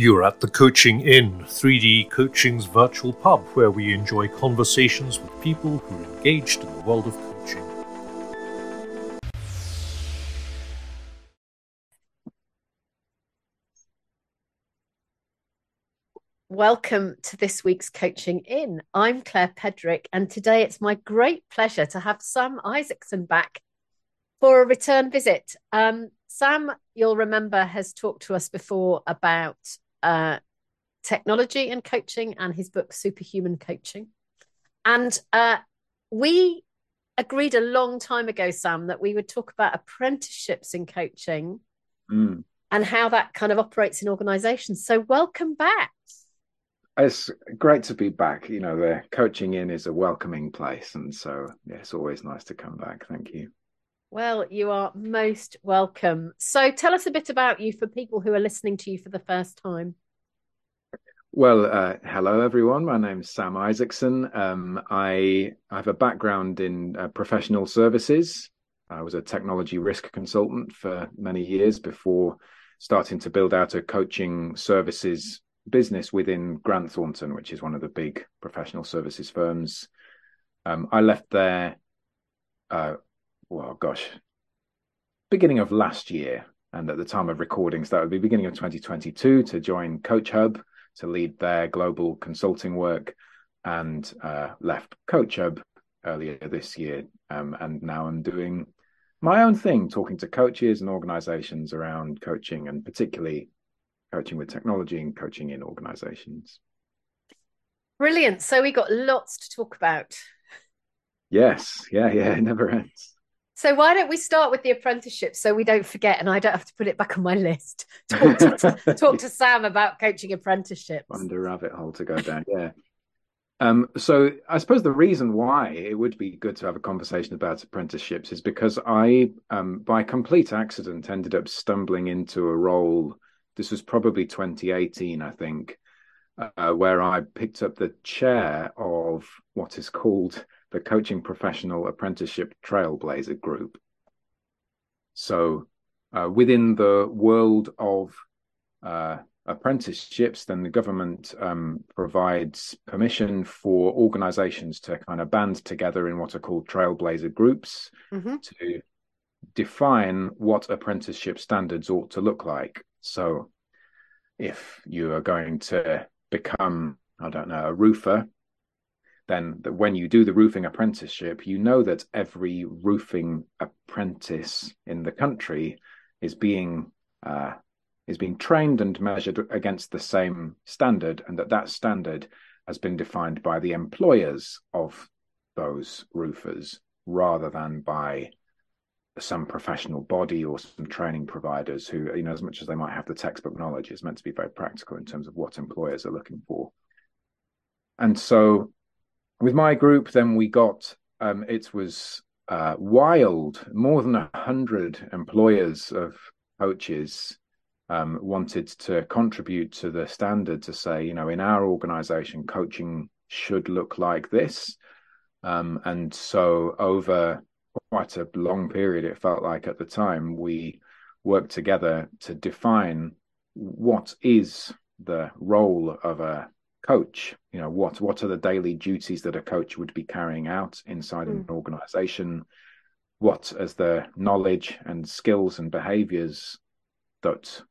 You're at the Coaching Inn, 3D Coaching's virtual pub, where we enjoy conversations with people who are engaged in the world of coaching. Welcome to this week's Coaching Inn. I'm Claire Pedrick, and today it's my great pleasure to have Sam Isaacson back for a return visit. Um, Sam, you'll remember, has talked to us before about uh, technology and coaching and his book, Superhuman Coaching. And uh, we agreed a long time ago, Sam, that we would talk about apprenticeships in coaching mm. and how that kind of operates in organizations. So, welcome back. It's great to be back. You know, the Coaching Inn is a welcoming place. And so, yeah, it's always nice to come back. Thank you. Well, you are most welcome. So, tell us a bit about you for people who are listening to you for the first time. Well, uh, hello everyone. My name's Sam Isaacson. Um, I, I, have a background in uh, professional services. I was a technology risk consultant for many years before starting to build out a coaching services business within Grant Thornton, which is one of the big professional services firms. Um, I left there, uh, well, gosh, beginning of last year. And at the time of recordings, that would be beginning of 2022 to join CoachHub to lead their global consulting work and uh, left CoachHub earlier this year. Um, and now I'm doing my own thing, talking to coaches and organizations around coaching and particularly coaching with technology and coaching in organizations. Brilliant. So we got lots to talk about. Yes. Yeah. Yeah. It never ends. So why don't we start with the apprenticeship so we don't forget and I don't have to put it back on my list. Talk to, talk to Sam about coaching apprenticeships. A rabbit hole to go down. Yeah. Um, so I suppose the reason why it would be good to have a conversation about apprenticeships is because I, um, by complete accident, ended up stumbling into a role. This was probably 2018, I think, uh, where I picked up the chair of what is called the Coaching Professional Apprenticeship Trailblazer Group. So, uh, within the world of uh, apprenticeships, then the government um, provides permission for organizations to kind of band together in what are called trailblazer groups mm-hmm. to define what apprenticeship standards ought to look like. So, if you are going to become, I don't know, a roofer, then that when you do the roofing apprenticeship, you know that every roofing apprentice in the country is being uh, is being trained and measured against the same standard, and that that standard has been defined by the employers of those roofers rather than by some professional body or some training providers who, you know, as much as they might have the textbook knowledge, is meant to be very practical in terms of what employers are looking for. And so with my group, then we got um, it was uh, wild. More than a hundred employers of coaches um, wanted to contribute to the standard to say, you know, in our organization, coaching should look like this. Um, and so, over quite a long period, it felt like at the time, we worked together to define what is the role of a coach you know what what are the daily duties that a coach would be carrying out inside mm. an hmm. organization what as the knowledge and skills and behaviors that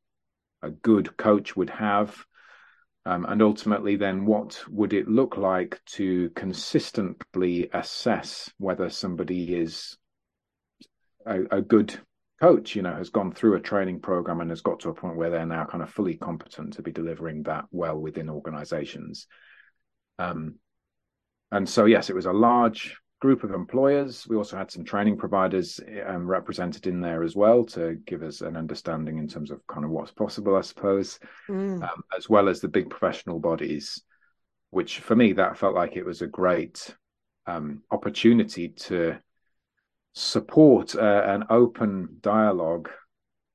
a good coach would have um, and ultimately then what would it look like to consistently assess whether somebody is a, a good coach, you know, has gone through a training program and has got to a point where they're now kind of fully competent to be delivering that well within organizations. Um, and so, yes, it was a large group of employers. We also had some training providers um, represented in there as well to give us an understanding in terms of kind of what's possible, I suppose, mm. um, as well as the big professional bodies, which for me, that felt like it was a great um, opportunity to support uh, an open dialogue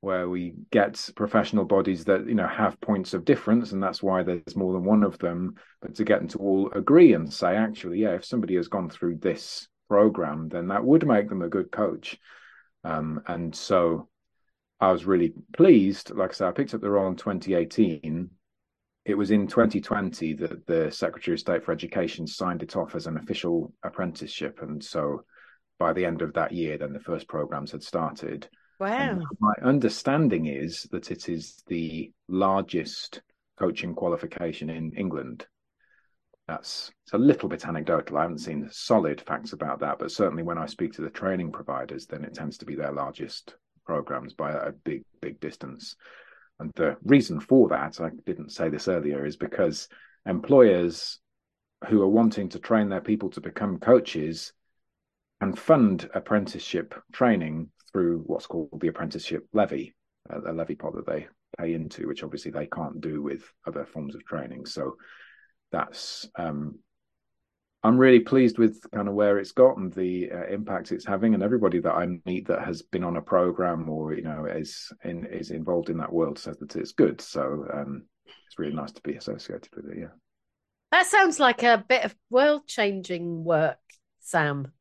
where we get professional bodies that you know have points of difference and that's why there's more than one of them but to get them to all agree and say actually yeah if somebody has gone through this program then that would make them a good coach. Um, and so i was really pleased. Like i said i picked up the role in 2018 it was in 2020 that the Secretary of State for Education signed it off as an official apprenticeship, and so by the end of that year, then the first programs had started. Wow! And my understanding is that it is the largest coaching qualification in England. That's it's a little bit anecdotal. I haven't seen solid facts about that, but certainly when I speak to the training providers, then it tends to be their largest programs by a big, big distance. And the reason for that, I didn't say this earlier, is because employers who are wanting to train their people to become coaches and fund apprenticeship training through what's called the apprenticeship levy, uh, a levy pot that they pay into, which obviously they can't do with other forms of training. So that's um, I'm really pleased with kind of where it's got and the uh, impact it's having, and everybody that I meet that has been on a program or you know is in is involved in that world says that it's good. So um, it's really nice to be associated with it. Yeah, that sounds like a bit of world changing work, Sam.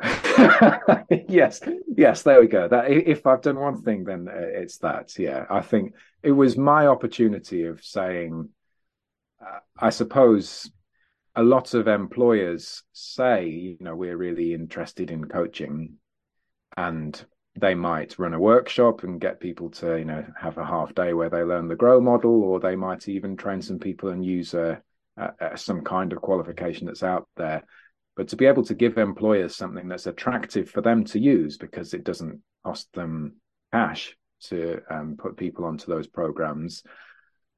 yes, yes, there we go. That if I've done one thing, then uh, it's that. Yeah, I think it was my opportunity of saying, uh, I suppose a lot of employers say, you know, we're really interested in coaching and they might run a workshop and get people to, you know, have a half day where they learn the grow model, or they might even train some people and use a, a, a, some kind of qualification that's out there. But to be able to give employers something that's attractive for them to use because it doesn't cost them cash to um, put people onto those programs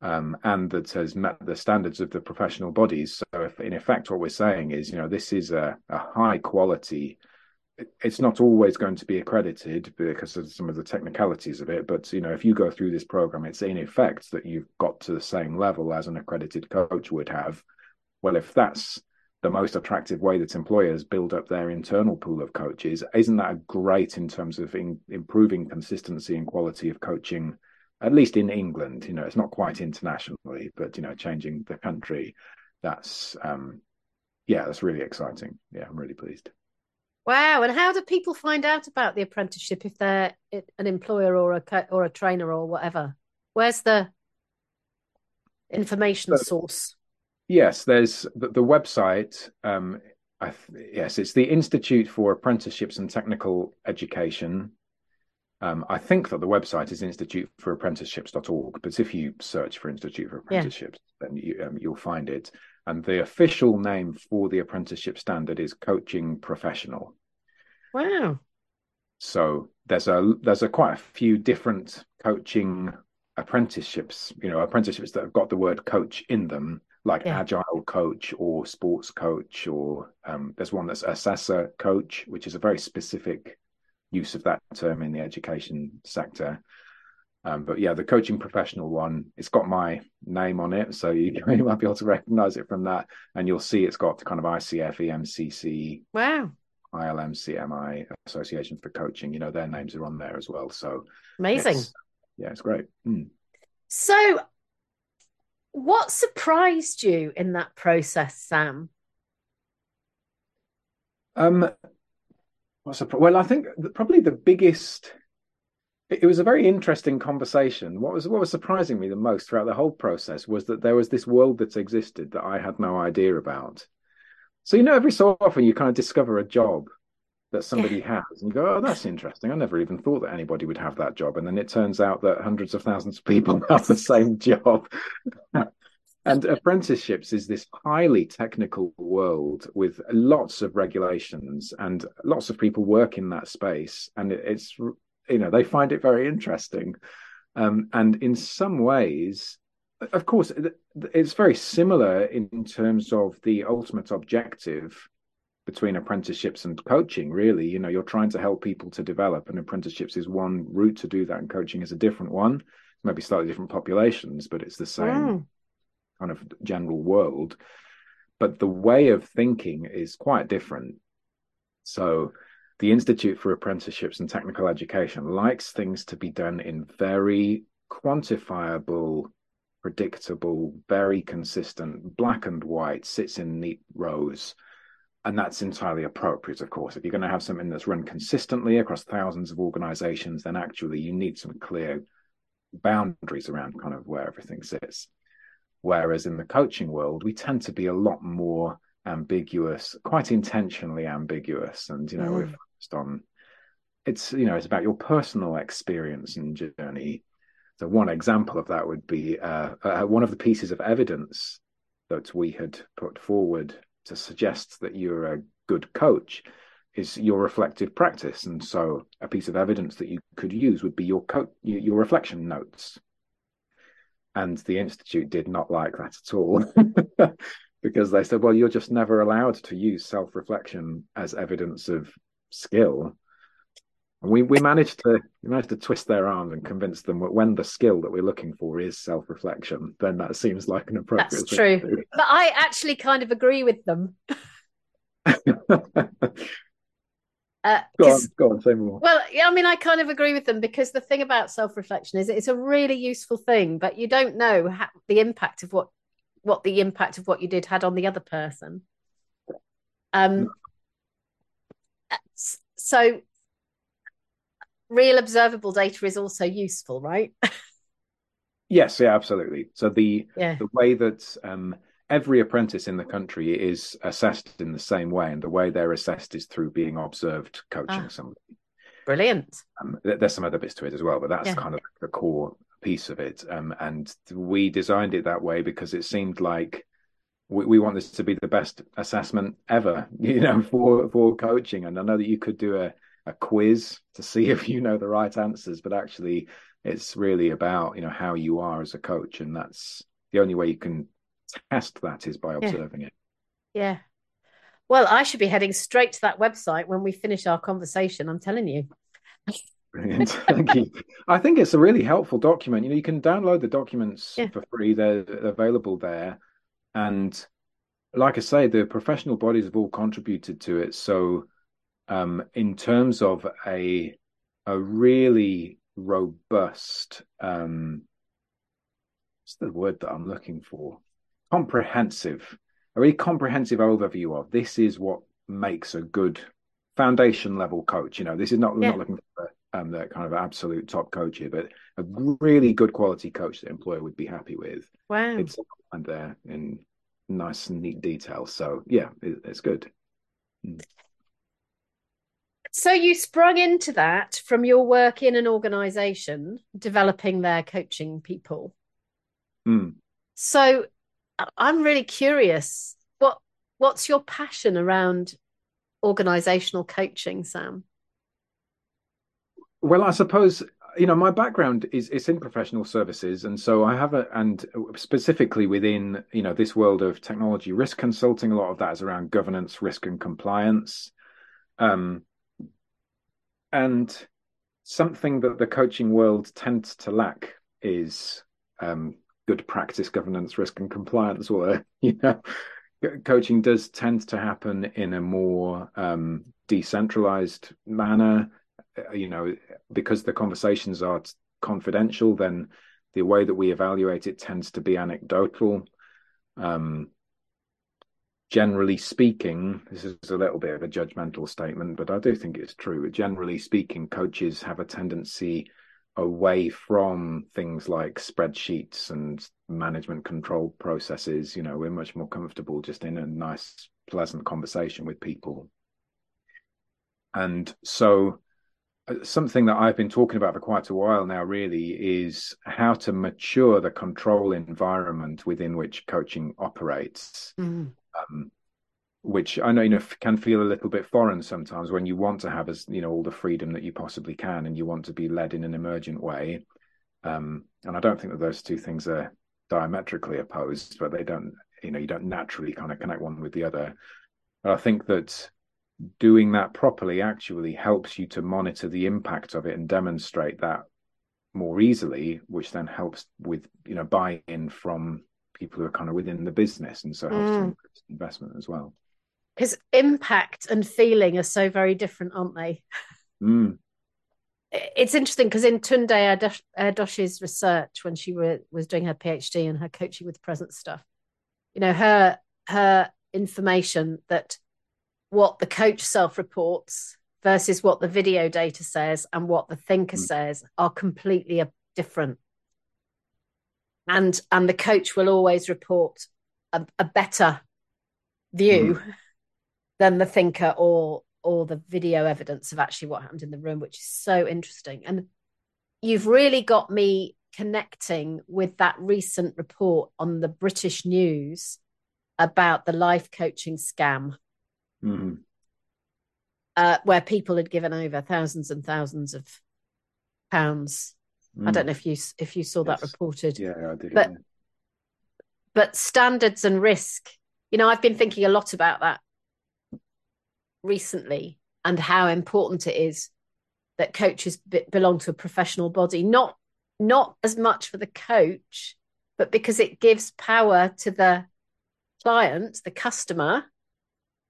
um, and that has met the standards of the professional bodies. So, if, in effect, what we're saying is, you know, this is a, a high quality. It's not always going to be accredited because of some of the technicalities of it, but you know, if you go through this program, it's in effect that you've got to the same level as an accredited coach would have. Well, if that's the most attractive way that employers build up their internal pool of coaches, isn't that great in terms of in, improving consistency and quality of coaching at least in England, you know, it's not quite internationally, but you know, changing the country, that's um yeah, that's really exciting. Yeah, I'm really pleased. Wow! And how do people find out about the apprenticeship if they're an employer or a or a trainer or whatever? Where's the information so, source? Yes, there's the, the website. Um, I, yes, it's the Institute for Apprenticeships and Technical Education, um, I think that the website is instituteforapprenticeships.org, but if you search for Institute for Apprenticeships, yeah. then you, um, you'll find it. And the official name for the apprenticeship standard is Coaching Professional. Wow. So there's a there's a quite a few different coaching apprenticeships, you know, apprenticeships that have got the word coach in them, like yeah. agile coach or sports coach, or um, there's one that's assessor coach, which is a very specific use of that term in the education sector. Um, but yeah, the coaching professional one, it's got my name on it, so you, you might be able to recognize it from that, and you'll see it's got kind of ICF, EMCC, wow, ILM, CMI Association for Coaching. You know, their names are on there as well. So amazing. It's, yeah, it's great. Mm. So, what surprised you in that process, Sam? Um, What's the, well, I think probably the biggest. It was a very interesting conversation. What was what was surprising me the most throughout the whole process was that there was this world that existed that I had no idea about. So you know, every so often you kind of discover a job that somebody yeah. has, and you go, "Oh, that's interesting. I never even thought that anybody would have that job." And then it turns out that hundreds of thousands of people have the same job and apprenticeships is this highly technical world with lots of regulations and lots of people work in that space and it's you know they find it very interesting um, and in some ways of course it's very similar in terms of the ultimate objective between apprenticeships and coaching really. You know you're trying to help people to develop and apprenticeships is one route to do that and coaching is a different one. Maybe slightly different populations but it's the same mm. kind of general world. But the way of thinking is quite different. So the institute for apprenticeships and technical education likes things to be done in very quantifiable predictable very consistent black and white sits in neat rows and that's entirely appropriate of course if you're going to have something that's run consistently across thousands of organizations then actually you need some clear boundaries around kind of where everything sits Whereas in the coaching world, we tend to be a lot more ambiguous, quite intentionally ambiguous. And, you know, mm. we're focused on it's, you know, it's about your personal experience and journey. So, one example of that would be uh, uh, one of the pieces of evidence that we had put forward to suggest that you're a good coach is your reflective practice. And so, a piece of evidence that you could use would be your co- your reflection notes. And the institute did not like that at all. because they said, well, you're just never allowed to use self reflection as evidence of skill. And we, we managed to we managed to twist their arms and convince them that when the skill that we're looking for is self reflection, then that seems like an appropriate. That's true, but I actually kind of agree with them. Uh, go on, go on, say more. Well, yeah, I mean, I kind of agree with them because the thing about self-reflection is it's a really useful thing, but you don't know how, the impact of what what the impact of what you did had on the other person. Um, so real observable data is also useful, right? yes, yeah, absolutely. So the yeah. the way that um, every apprentice in the country is assessed in the same way, and the way they're assessed is through being observed coaching ah, somebody. Brilliant. Um, there's some other bits to it as well, but that's yeah. kind of the core piece of it. Um, and we designed it that way because it seemed like we, we, want this to be the best assessment ever, you know, for for coaching. And I know that you could do a, a quiz to see if you know the right answers, but actually it's really about, you know, how you are as a coach. And that's the only way you can test that is by observing yeah. it. Yeah. Well, I should be heading straight to that website when we finish our conversation. I'm telling you. Brilliant. Thank you. I think it's a really helpful document. You know, you can download the documents yeah. for free. They're available there. And like I say, the professional bodies have all contributed to it. So um, in terms of a a really robust um what's the word that I'm looking for? Comprehensive, a really comprehensive overview of this is what makes a good foundation level coach. You know, this is not yeah. not looking for um, the kind of absolute top coach here, but a really good quality coach that employer would be happy with. Wow. It's and there in nice and neat detail. So yeah, it, it's good. Mm. So you sprung into that from your work in an organization developing their coaching people. Mm. So I'm really curious what what's your passion around organizational coaching, Sam? Well, I suppose you know my background is is in professional services, and so I have a and specifically within you know this world of technology risk consulting. A lot of that is around governance, risk, and compliance. Um, and something that the coaching world tends to lack is um, good practice, governance, risk, and compliance. Or you know, coaching does tend to happen in a more um, decentralized manner uh, you know, because the conversations are confidential, then the way that we evaluate it tends to be anecdotal. Um, generally speaking, this is a little bit of a judgmental statement, but I do think it's true. Generally speaking, coaches have a tendency away from things like spreadsheets and management control processes. You know, we're much more comfortable just in a nice, pleasant conversation with people. And so something that I've been talking about for quite a while now, really, is how to mature the control environment within which coaching operates. Mm. Um, which I know you know can feel a little bit foreign sometimes when you want to have as you know all the freedom that you possibly can, and you want to be led in an emergent way. Um, and I don't think that those two things are diametrically opposed, but they don't you know you don't naturally kind of connect one with the other. But I think that doing that properly actually helps you to monitor the impact of it and demonstrate that more easily, which then helps with you know buy-in from people who are kind of within the business, and so helps mm. investment as well. Because impact and feeling are so very different, aren't they? Mm. It's interesting because in Tünde Erdős's research, when she was doing her PhD and her coaching with present stuff, you know, her her information that what the coach self reports versus what the video data says and what the thinker mm. says are completely different. And and the coach will always report a, a better view mm. than the thinker or or the video evidence of actually what happened in the room, which is so interesting. And you've really got me connecting with that recent report on the British news about the life coaching scam, mm-hmm. uh, where people had given over thousands and thousands of pounds. Mm. I don't know if you if you saw yes. that reported. Yeah, I did. But yeah. but standards and risk. You know, I've been thinking a lot about that recently and how important it is that coaches be- belong to a professional body not not as much for the coach but because it gives power to the client the customer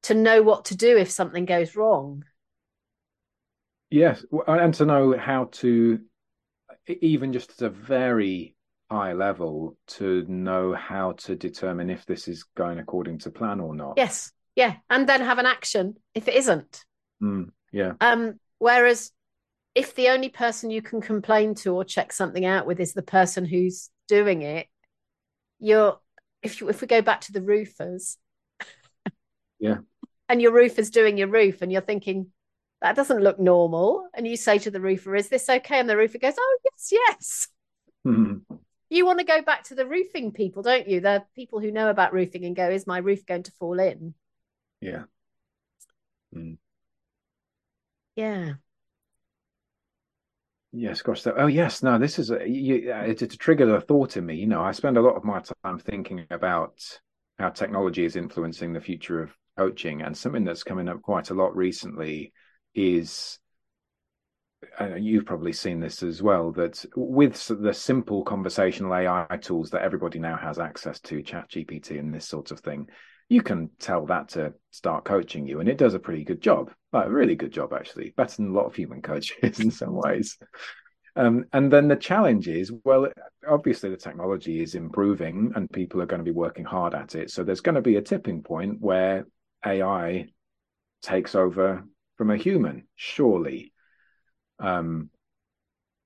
to know what to do if something goes wrong yes and to know how to even just at a very high level to know how to determine if this is going according to plan or not. Yes. Yeah. And then have an action if it isn't. Mm, yeah. Um whereas if the only person you can complain to or check something out with is the person who's doing it you're if you if we go back to the roofers. Yeah. And your roofer's doing your roof and you're thinking that doesn't look normal and you say to the roofer is this okay and the roofer goes oh yes yes mm-hmm. you want to go back to the roofing people don't you the people who know about roofing and go is my roof going to fall in yeah. Mm. Yeah. Yes, gosh. That, oh, yes. No, this is a, you, it, it triggered a thought in me. You know, I spend a lot of my time thinking about how technology is influencing the future of coaching, and something that's coming up quite a lot recently is uh, you've probably seen this as well that with the simple conversational AI tools that everybody now has access to, ChatGPT and this sort of thing, you can tell that to start coaching you, and it does a pretty good job, like a really good job actually, better than a lot of human coaches in some ways. Um, and then the challenge is, well, obviously the technology is improving, and people are going to be working hard at it. So there's going to be a tipping point where AI takes over from a human, surely. Um,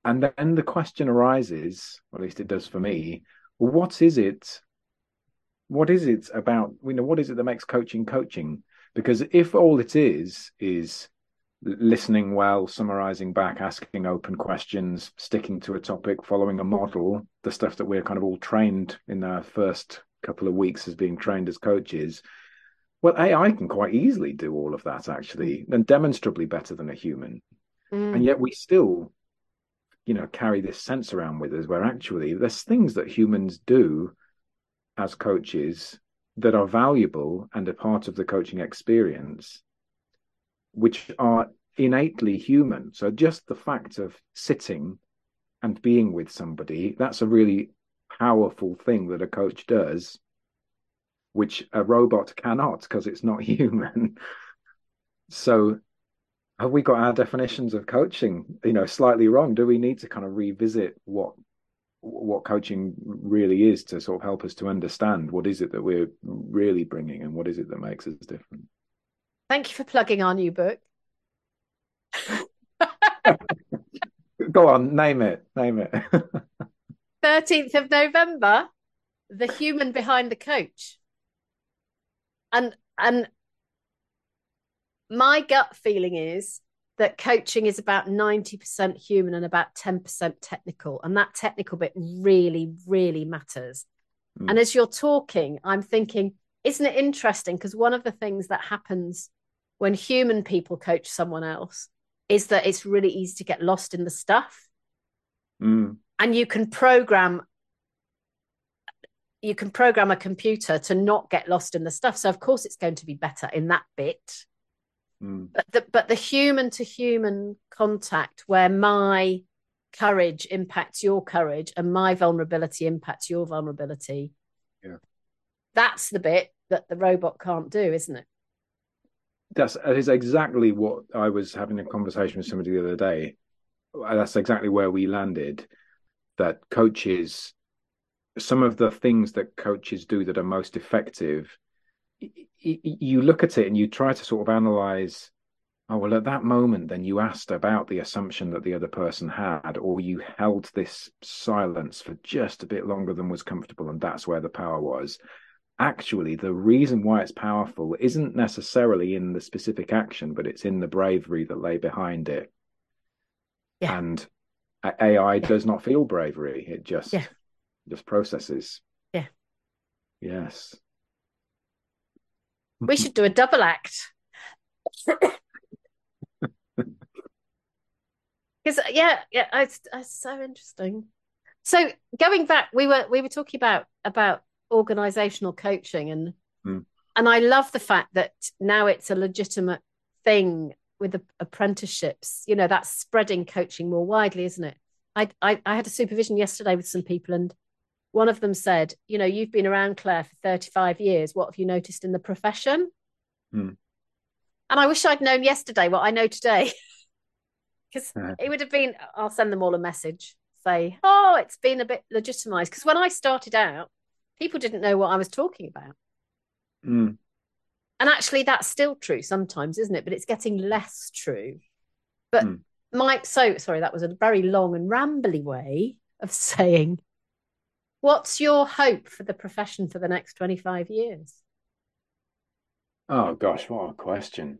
and then the question arises, or at least it does for me, what is it what is it about you know what is it that makes coaching coaching because if all it is is listening well summarizing back asking open questions sticking to a topic following a model the stuff that we're kind of all trained in our first couple of weeks as being trained as coaches well ai can quite easily do all of that actually and demonstrably better than a human mm. and yet we still you know carry this sense around with us where actually there's things that humans do as coaches that are valuable and a part of the coaching experience, which are innately human. So just the fact of sitting and being with somebody, that's a really powerful thing that a coach does, which a robot cannot because it's not human. so have we got our definitions of coaching, you know, slightly wrong? Do we need to kind of revisit what what coaching really is to sort of help us to understand what is it that we're really bringing and what is it that makes us different. Thank you for plugging our new book. Go on, name it, name it. 13th of November, The Human Behind the Coach. And and my gut feeling is that coaching is about 90% human and about 10% technical. And that technical bit really, really matters. Mm. And as you're talking, I'm thinking, isn't it interesting? Because one of the things that happens when human people coach someone else is that it's really easy to get lost in the stuff. Mm. And you can program you can program a computer to not get lost in the stuff. So of course it's going to be better in that bit Mm. But the but the human to human contact where my courage impacts your courage and my vulnerability impacts your vulnerability. Yeah. That's the bit that the robot can't do, isn't it? That's that is exactly what I was having a conversation with somebody the other day. That's exactly where we landed. That coaches, some of the things that coaches do that are most effective you look at it and you try to sort of analyze oh well at that moment then you asked about the assumption that the other person had or you held this silence for just a bit longer than was comfortable and that's where the power was actually the reason why it's powerful isn't necessarily in the specific action but it's in the bravery that lay behind it yeah. and ai does not feel bravery it just yeah. Just processes yeah yes we should do a double act because yeah, yeah, it's, it's so interesting. So going back, we were we were talking about about organizational coaching and mm. and I love the fact that now it's a legitimate thing with apprenticeships. You know, that's spreading coaching more widely, isn't it? I, I I had a supervision yesterday with some people and one of them said, you know, you've been around Claire for 35 years. What have you noticed in the profession? Mm. And I wish I'd known yesterday what I know today. because it would have been i'll send them all a message say oh it's been a bit legitimized because when i started out people didn't know what i was talking about mm. and actually that's still true sometimes isn't it but it's getting less true but mm. my so sorry that was a very long and rambly way of saying what's your hope for the profession for the next 25 years oh gosh what a question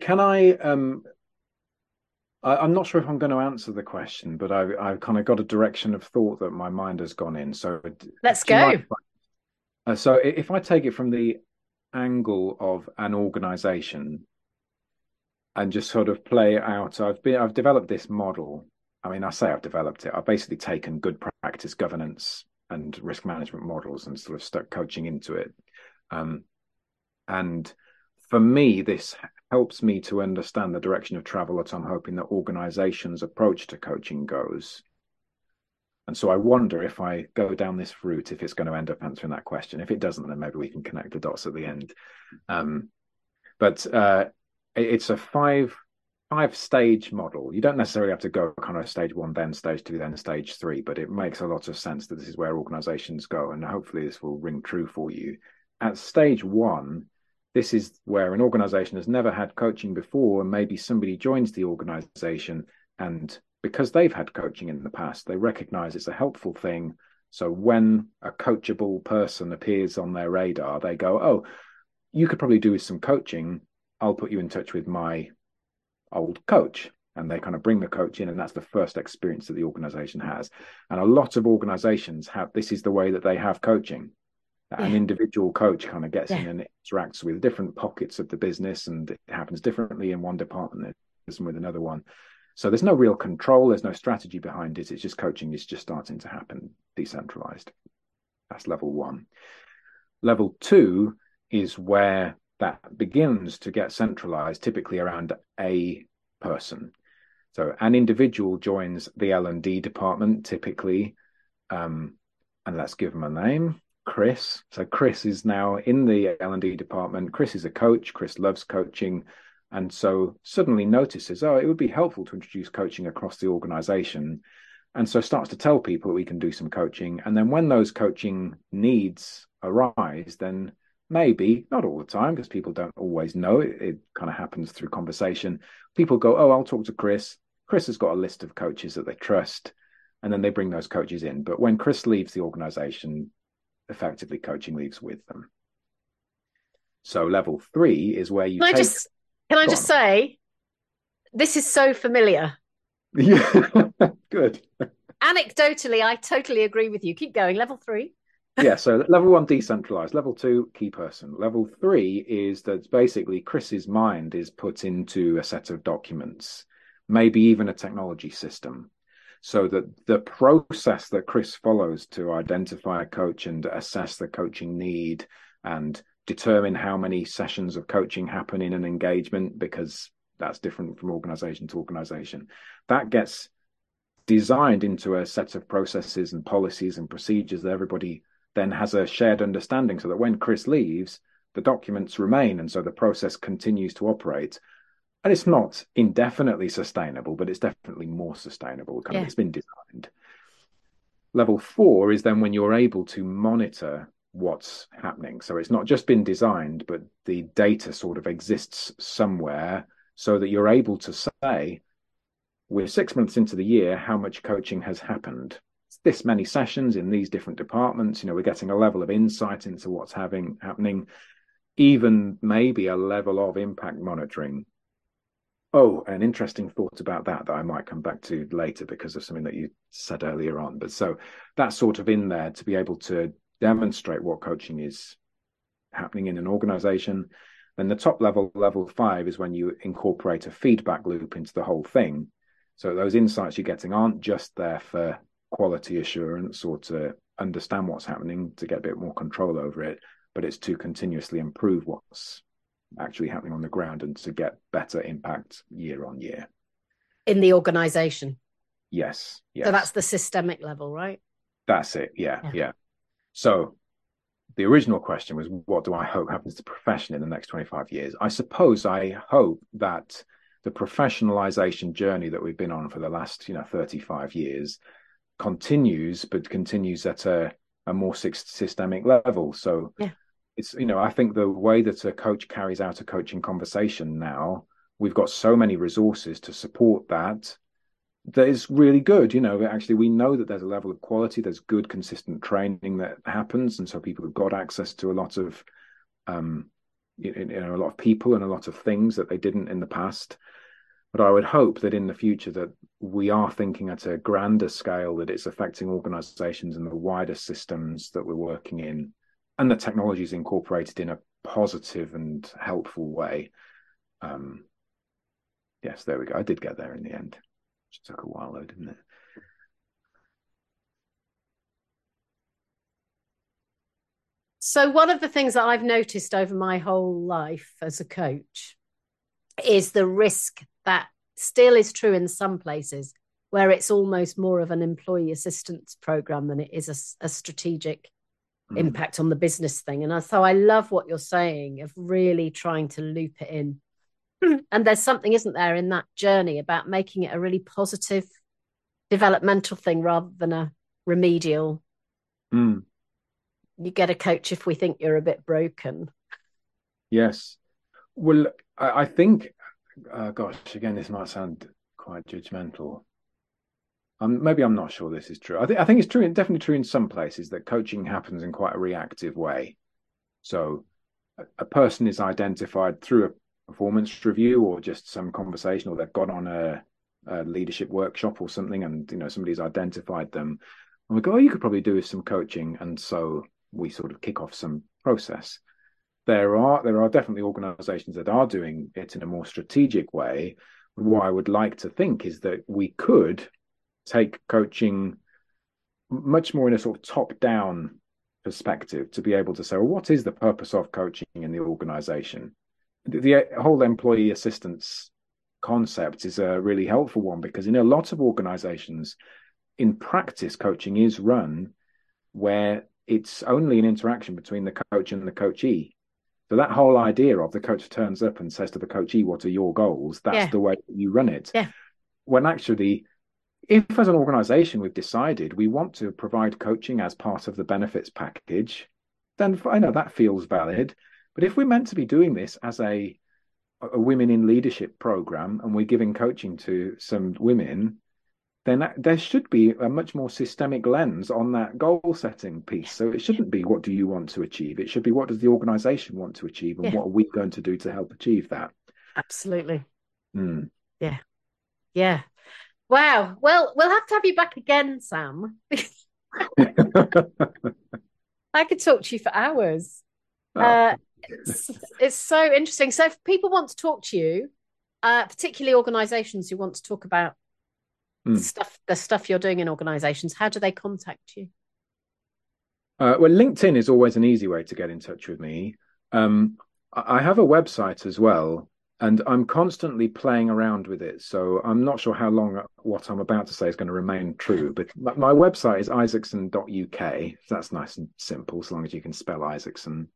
can I? Um, I, am not sure if I'm going to answer the question, but I, I've kind of got a direction of thought that my mind has gone in. So let's go. uh, so if I take it from the angle of an organization and just sort of play it out, I've been I've developed this model. I mean, I say I've developed it. I've basically taken good practice governance and risk management models and sort of stuck coaching into it. Um, and for me, this helps me to understand the direction of travel that I'm hoping that organizations' approach to coaching goes. And so I wonder if I go down this route, if it's going to end up answering that question. If it doesn't, then maybe we can connect the dots at the end. Um, but uh, it's a five five stage model. You don't necessarily have to go kind of stage one, then stage two, then stage three, but it makes a lot of sense that this is where organizations go. And hopefully this will ring true for you. At stage one, this is where an organization has never had coaching before and maybe somebody joins the organization and because they've had coaching in the past they recognize it's a helpful thing so when a coachable person appears on their radar they go oh you could probably do with some coaching i'll put you in touch with my old coach and they kind of bring the coach in and that's the first experience that the organization has and a lot of organizations have this is the way that they have coaching yeah. an individual coach kind of gets yeah. in and interacts with different pockets of the business and it happens differently in one department than with another one so there's no real control there's no strategy behind it it's just coaching is just starting to happen decentralized that's level one level two is where that begins to get centralized typically around a person so an individual joins the l&d department typically um, and let's give them a name Chris. So Chris is now in the L&D department. Chris is a coach. Chris loves coaching. And so suddenly notices, oh, it would be helpful to introduce coaching across the organization. And so starts to tell people we can do some coaching. And then when those coaching needs arise, then maybe, not all the time, because people don't always know, it, it kind of happens through conversation. People go, oh, I'll talk to Chris. Chris has got a list of coaches that they trust. And then they bring those coaches in. But when Chris leaves the organization, effectively coaching leaves with them. So level three is where you can take... I just can I Go just on. say this is so familiar. Yeah, good. Anecdotally, I totally agree with you. Keep going. Level three. Yeah, so level one decentralized, level two key person. Level three is that basically Chris's mind is put into a set of documents, maybe even a technology system so that the process that Chris follows to identify a coach and assess the coaching need and determine how many sessions of coaching happen in an engagement because that's different from organization to organization that gets designed into a set of processes and policies and procedures that everybody then has a shared understanding so that when chris leaves the documents remain and so the process continues to operate and it's not indefinitely sustainable, but it's definitely more sustainable. Kind yeah. of, it's been designed. Level four is then when you're able to monitor what's happening. So it's not just been designed, but the data sort of exists somewhere so that you're able to say, we're six months into the year, how much coaching has happened? This many sessions in these different departments. You know, we're getting a level of insight into what's having happening, even maybe a level of impact monitoring. Oh, an interesting thought about that that I might come back to later because of something that you said earlier on. But so that's sort of in there to be able to demonstrate what coaching is happening in an organization. Then the top level, level five, is when you incorporate a feedback loop into the whole thing. So those insights you're getting aren't just there for quality assurance or to understand what's happening to get a bit more control over it, but it's to continuously improve what's actually happening on the ground and to get better impact year on year. In the organization. Yes. Yes. So that's the systemic level, right? That's it. Yeah. Yeah. yeah. So the original question was, what do I hope happens to profession in the next 25 years? I suppose I hope that the professionalization journey that we've been on for the last, you know, 35 years continues, but continues at a, a more systemic level. So yeah. it's, you know, I think the way that a coach carries out a coaching conversation now, we've got so many resources to support that that is really good. You know, actually, we know that there's a level of quality. There's good, consistent training that happens, and so people have got access to a lot of, um, you know, a lot of people and a lot of things that they didn't in the past. But I would hope that in the future that we are thinking at a grander scale that it's affecting organisations and the wider systems that we're working in, and that technology is incorporated in a positive and helpful way. Um, yes, there we go. I did get there in the end. It took a while though, didn't it? So, one of the things that I've noticed over my whole life as a coach is the risk that still is true in some places where it's almost more of an employee assistance program than it is a, a strategic mm. impact on the business thing. And so I love what you're saying of really trying to loop it in and there's something, isn't there, in that journey about making it a really positive developmental thing rather than a remedial. Mm. You get a coach if we think you're a bit broken. Yes. Well, I, I think, uh, gosh, again, this might sound quite judgmental. Um, maybe I'm not sure this is true. I think I think it's true, definitely true in some places that coaching happens in quite a reactive way. So a, a person is identified through a performance review or just some conversation or they've gone on a, a, leadership workshop or something and you know somebody's identified them and we go oh you could probably do with some coaching and so we sort of kick off some process there are there are definitely organizations that are doing it in a more strategic way. What i would like to think is that we could take coaching much more in a sort of top down perspective to be able to say well what is the purpose of coaching in the organization? The uh, whole employee assistance concept is a really helpful one because in a lot of organizations in practice coaching is run where it's only an interaction between the coach and the coachee so that whole idea of the coach turns up and says to the coachee what are your goals that's yeah. the way you run it yeah. when actually if as an organization we've decided we want to provide coaching as part of the benefits package then i know that feels valid but if we're meant to be doing this as a a women in leadership program and we're giving coaching to some women, then that, there should be a much more systemic lens on that goal setting piece. So it shouldn't be what do you want to achieve? It should be what does the organization want to achieve and yeah. what are we going to do to help achieve that? Absolutely. Mm. Yeah. Yeah. Wow. Well, we'll have to have you back again, Sam. I could talk to you for hours. Oh. Uh, it's, it's so interesting. So, if people want to talk to you, uh, particularly organisations who want to talk about mm. stuff the stuff you're doing in organisations, how do they contact you? Uh, well, LinkedIn is always an easy way to get in touch with me. Um, I have a website as well, and I'm constantly playing around with it. So I'm not sure how long what I'm about to say is going to remain true. But my website is isaacson.uk. That's nice and simple, as long as you can spell Isaacson.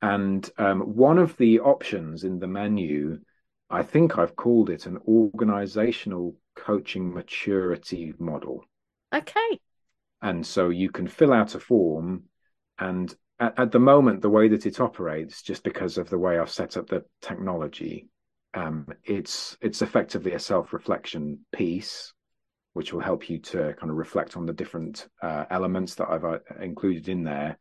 And um, one of the options in the menu, I think I've called it an organizational coaching maturity model. Okay. And so you can fill out a form And at, at, the moment, the way that it operates, just because of the way I've set up the technology, um, it's it's effectively a self-reflection piece, which will help you to kind of reflect on the different uh, elements that I've uh, included in there.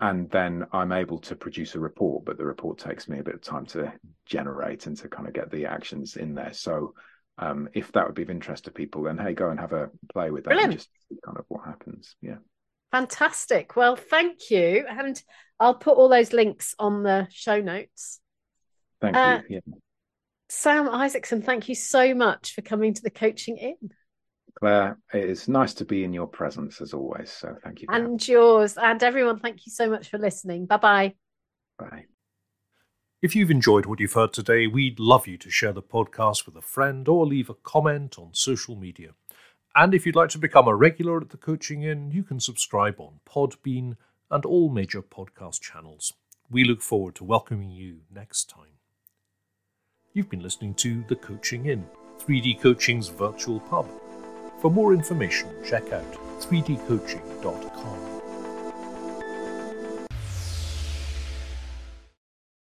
And then I'm able to produce a report, but the report takes me a bit of time to generate and to kind of get the actions in there. So um, if that would be of interest to people, then hey, go and have a play with that Brilliant. and just kind of what happens. Yeah. Fantastic. Well, thank you. And I'll put all those links on the show notes. Thank uh, you. Yeah. Sam Isaacson, thank you so much for coming to the Coaching Inn. Claire, it is nice to be in your presence as always. So thank you. And yours. And everyone, thank you so much for listening. Bye-bye. Bye. If you've enjoyed what you've heard today, we'd love you to share the podcast with a friend or leave a comment on social media. And if you'd like to become a regular at the Coaching Inn, you can subscribe on Podbean and all major podcast channels. We look forward to welcoming you next time. You've been listening to The Coaching Inn, 3D Coaching's virtual pub. For more information, check out 3dcoaching.com.